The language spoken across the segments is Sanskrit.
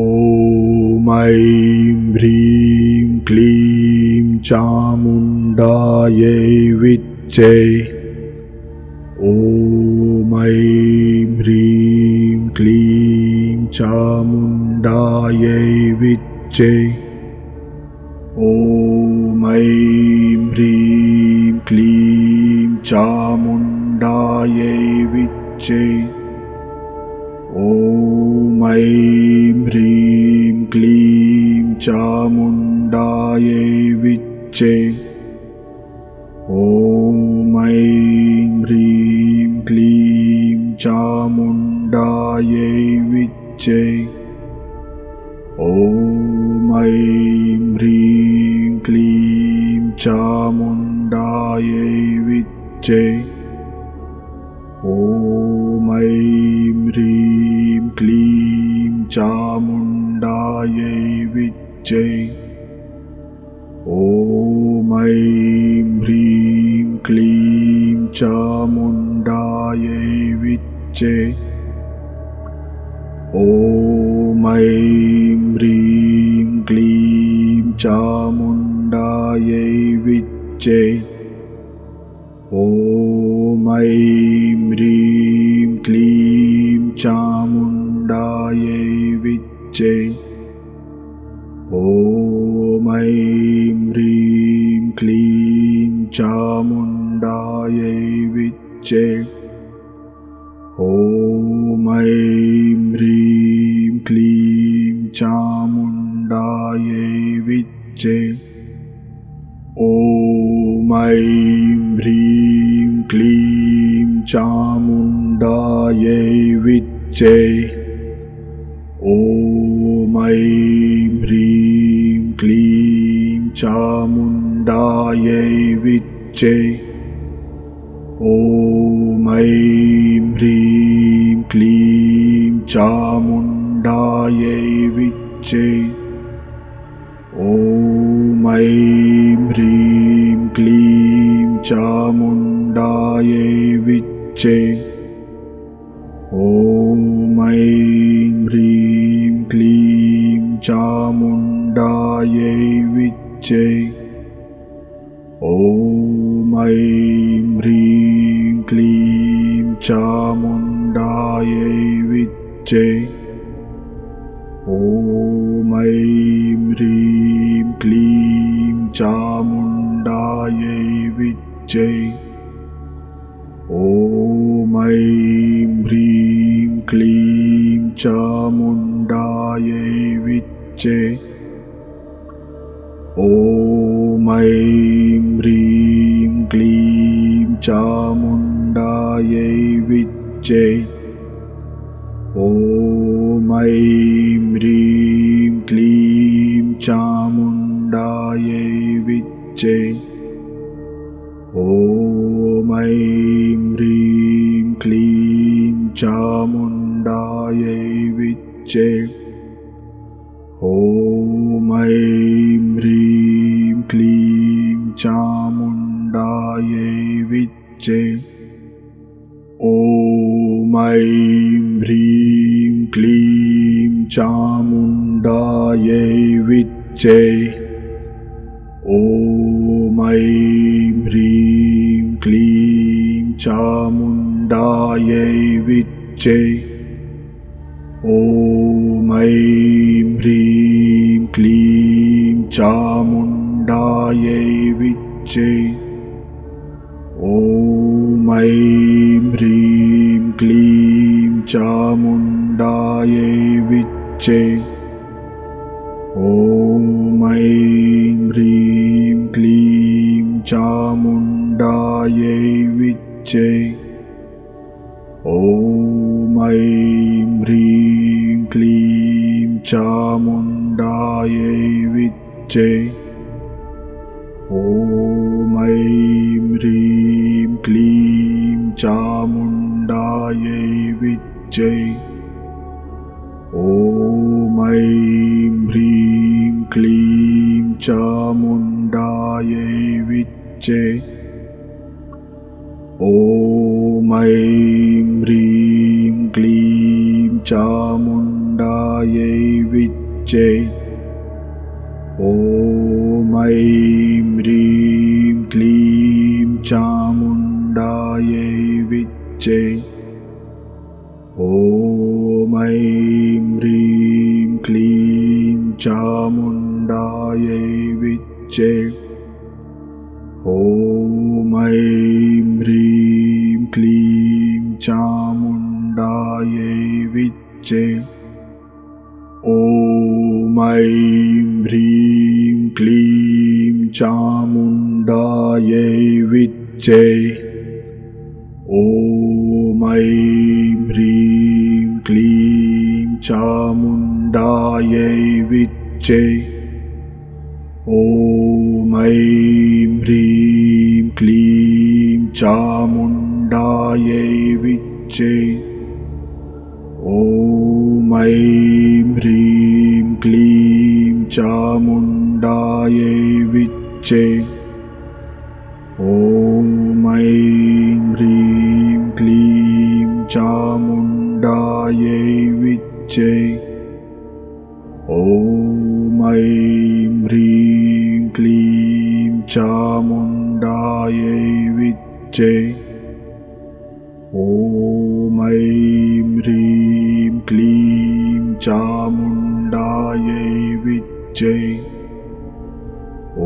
ॐ ऐं ह्रीं क्लीं चामुण्डायै विच्चे। ॐ ऐं ह्रीं क्लीं चामुण्डायै विच्चे। ॐ ऐं ह्रीं क्लीं चामुण्डायै विच्चे। ॐ ऐं ह्रीं चामुण्डायै विच्चे। ॐ ऐं ह्रीं क्लीं चामुण्डायै विच्चे। ॐ ऐं ह्रीं क्लीं चामुण्डायै विच्चे। ॐ ऐं ह्रीं क्लीं चामुण्डायै विच्चे ॐ ऐं ह्रीं क्लीं चामुण्डायै विच्चे। ॐ ऐं ह्रीं क्लीं चामुण्डायै विच्चे। ॐ ऐं ह्रीं क्लीं चामुण्डायै विच्चे ॐ ह्रीं क्लीं चामुण्डायै विच्चे। ॐ ऐं ह्रीं क्लीं चामुण्डायै विच्चे। ॐ ऐं ह्रीं क्लीं चामुण्डायै विच्चे। ॐ ऐं ह्रीं क्लीं चामुण्डायै विच्चे। ॐ ऐं ह्रीं क्लीं चामुण्डायै विच्चे। ॐ ऐं ह्रीं क्लीं चामुण्डायै विच्चे चामुण्डायै विच्चे ॐ ऐं ह्रीं क्लीं चामुण्डायै विच्चे ॐ ऐं ह्रीं क्लीं चामुण्डायै विच्चे ॐ ऐं ह्रीं क्लीं चामुण्डायै विच्चे ॐ ह्रीं क्लीं चामुण्डायै विच्चे। ॐ ऐं ह्रीं क्लीं चामुण्डायै विच्चे। ॐ ऐं क्लीं चामुण्डायै विच्चे चामुण्डायै विच्चे ॐ ह्रीं क्लीं चामुण्डायै विच्चे ॐ ऐं ह्रीं क्लीं चामुण्डायै विच्चे ऐं ॐ ऐं ह्रीं क्लीं चामुण्डायै विच्चे। ॐ ऐं ह्रीं क्लीं चामुण्डायै विच्चे चामुण्डायै विच्चे ॐ ऐं ह्रीं क्लीं चामुण्डायै विच्चे ऐं ह्रीं क्लीं चामुण्डा चामुण्डायै विच्चे ॐ ऐं ह्रीं क्लीं चामुण्डायै विच्चे ॐ ऐं ह्रीं क्लीं चामुण्डायै विच्चे ॐ ऐं ह्रीं क्लीं चामुण्डायै विच्चे चामुण्डायै विच्चे। ॐ ऐं ह्रीं क्लीं चामुण्डायै विच्चे। ॐ ऐं ह्रीं क्लीं चामुण्डायै विच्चे विच्चे ॐ ऐं ह्रीं क्लीं चामुण्डायै विच्चे ॐ ऐं ह्रीं क्लीं चामुण्डायै विच्चे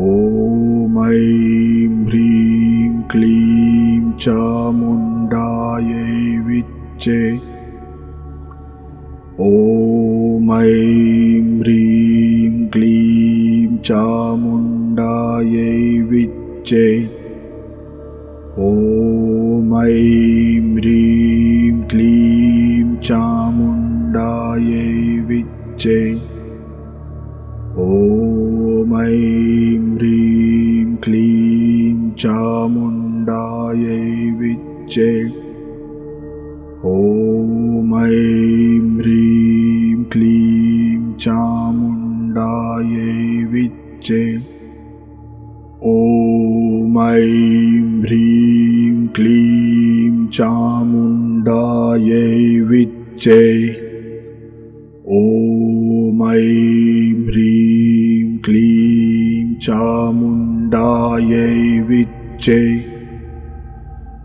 ॐ ऐं ह्रीं क्लीं चामुण्डायै विच्चे ह्रीं क्लीं चामुण्डायै विच्चे ॐ ऐं ह्रीं क्लीं चामुण्डायै विच्चे ॐ ऐं ह्रीं क्लीं चामुण्डायै विच्चे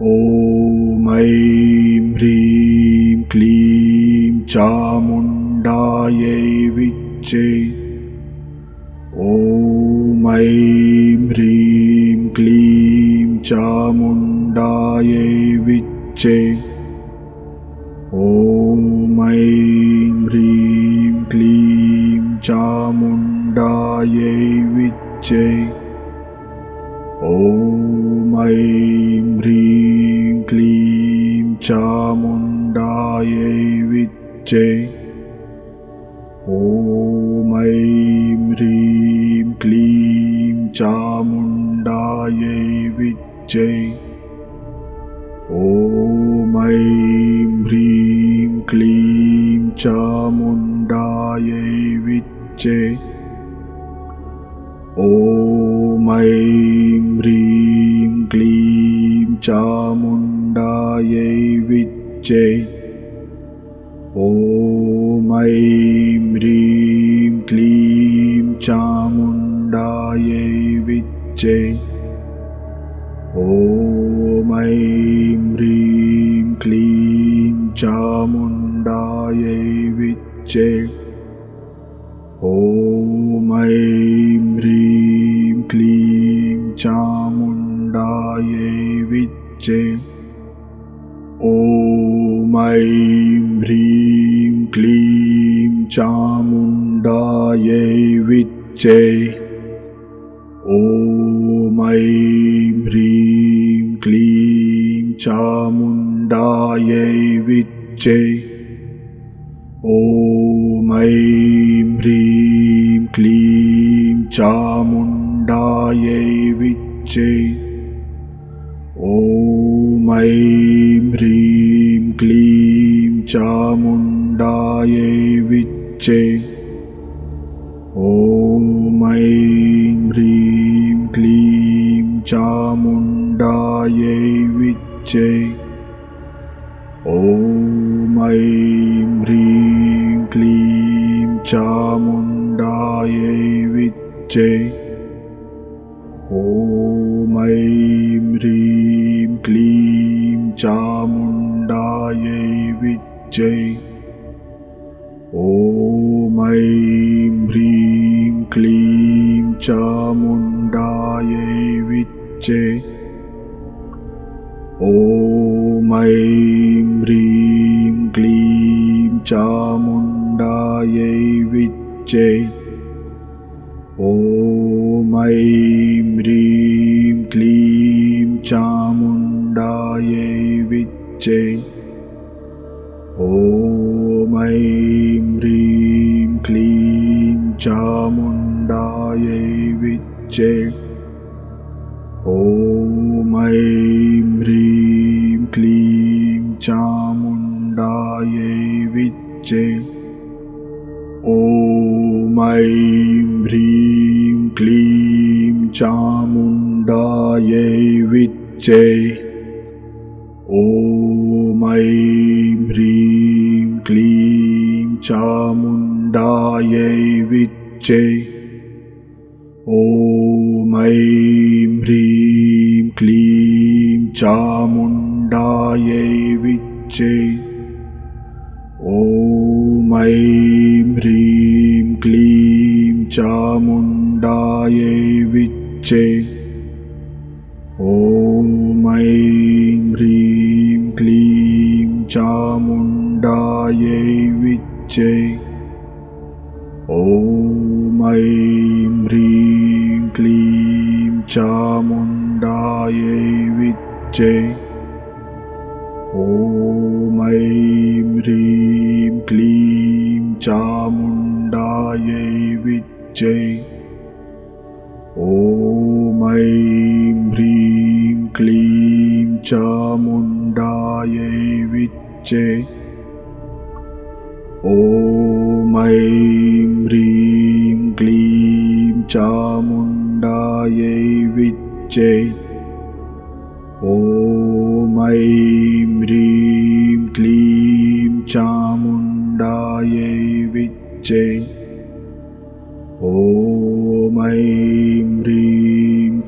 ॐ ऐं ह्रीं क्लीं चामुण्डायै ॐ ऐं ह्रीं क्लीं चामुण्डायै विच्चे। ॐ ऐं ह्रीं क्लीं चामुण्डायै विच्चे चामुण्डायै विच्चे ॐ ह्रीं क्लीं चामुण्डायै विच्चे ॐ ऐं ह्रीं क्लीं चामुण्डायै विच्चे ॐ ह्रीं क्लीं चामुण्डायै विच्चे। ॐ ऐं ह्रीं क्लीं चामुण्डायै विच्चे। ॐ ऐं ह्रीं क्लीं चामुण्डायै विच्चे चामुण्डायै विच्चे ॐ ऐं ह्रीं क्लीं चामुण्डायै ऐं ह्रीं क्लीं चामुण्डायै ऐं ह्रीं क्लीं चामुण्डायै विच्चे ॐ ऐं ह्रीं क्लीं चामुण्डायै विच्चे ॐ ऐं ह्रीं क्लीं चामुण्डायै विच्चे ॐ ऐं ह्रीं क्लीं चामुण्डायै विच्चे चामुण्डायै विच्चे ॐ ऐं ह्रीं क्लीं चामुण्डायै विच्चे ॐ ऐं ह्रीं क्लीं चामुण्डायै विच्चे ॐ ऐं ह्रीं क्लीं चामुण्डायै विच्चे। ॐ ऐं ह्रीं क्लीं चामुण्डायै विच्चे। ॐ ऐं ह्रीं क्लीं चामुण्डायै विच्चे चामुण्डायै विच्चे। ॐ ॐ ऐं ह्रीं क्लीं चामुण्डायै विच्चे। ॐ ऐं ह्रीं क्लीं चामुण्डायै विच्चे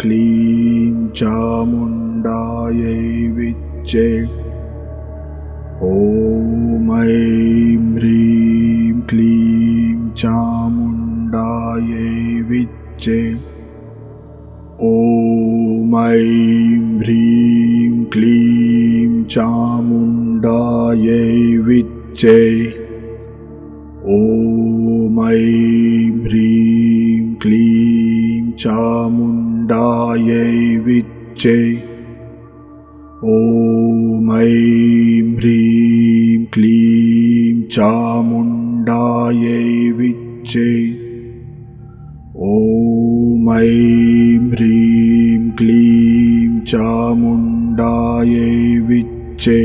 क्लीं चामुण्डायै विच्चे। ॐ ऐं ह्रीं क्लीं चामुण्डायै विच्चे। ॐ ऐं ह्रीं क्लीं चामुण्डायै विच्चे विच्चे ॐ ऐं ह्रीं क्लीं चामुण्डायै विच्चे ॐ ऐं ह्रीं क्लीं चामुण्डायै विच्चे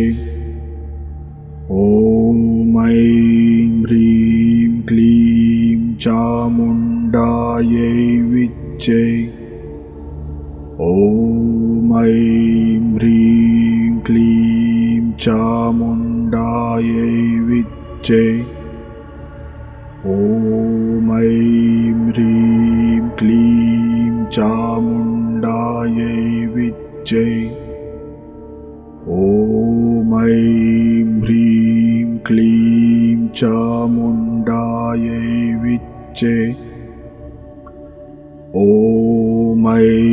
ॐ ऐं ह्रीं क्लीं चामुण्डायै विच्चे ह्रीं क्लीं चामुण्डायै विच्चे ॐ ऐं ह्रीं क्लीं चामुण्डायै विच्चे ॐ ऐं ह्रीं क्लीं चामुण्डायै विच्चे ॐ ऐं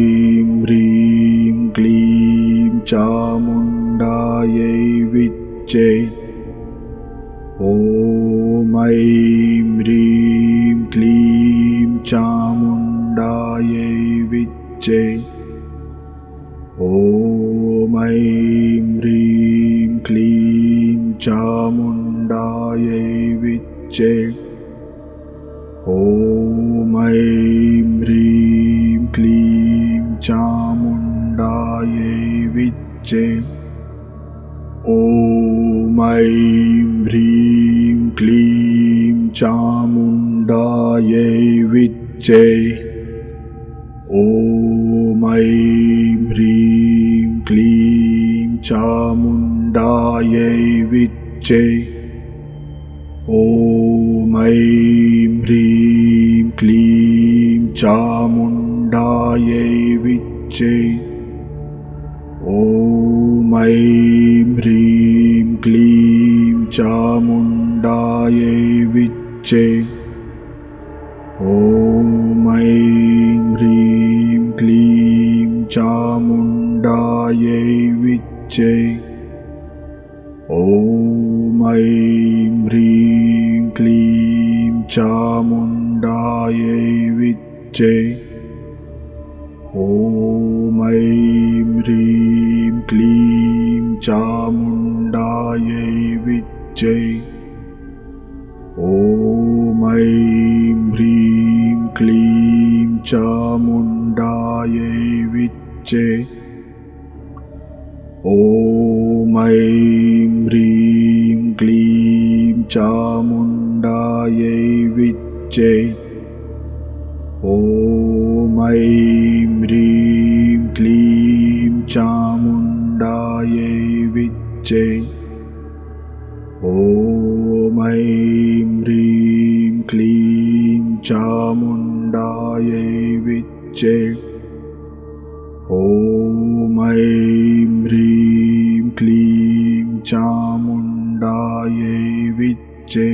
ॐ ऐं ह्रीं क्लीं चामुण्डायै ऐं ह्रीं क्लीं चामुण्डायै विच्चे ऐं ह्रीं क्लीं चामुण्डायै विच्चे ॐ ऐं ह्रीं क्लीं चामुण्डायै विच्चे ॐ ऐं ह्रीं क्लीं चामुण्डायै विच्चे चामुण्डायै विच्चे ॐ ऐं ह्रीं क्लीं चामुण्डायै विच्चे ॐ ऐं ह्रीं क्लीं चामुण्डायै विच्चे ॐ ऐं ह्रीं क्लीं चामुण्डायै विच्चे ऐं ह्रीं क्लीं चामुण्डायै विच्चे। ॐ ऐं ह्रीं क्लीं चामुण्डायै विच्चे चामुण्डायै विच्चे ॐ ऐं ह्रीं क्लीं चामुण्डायै विच्चे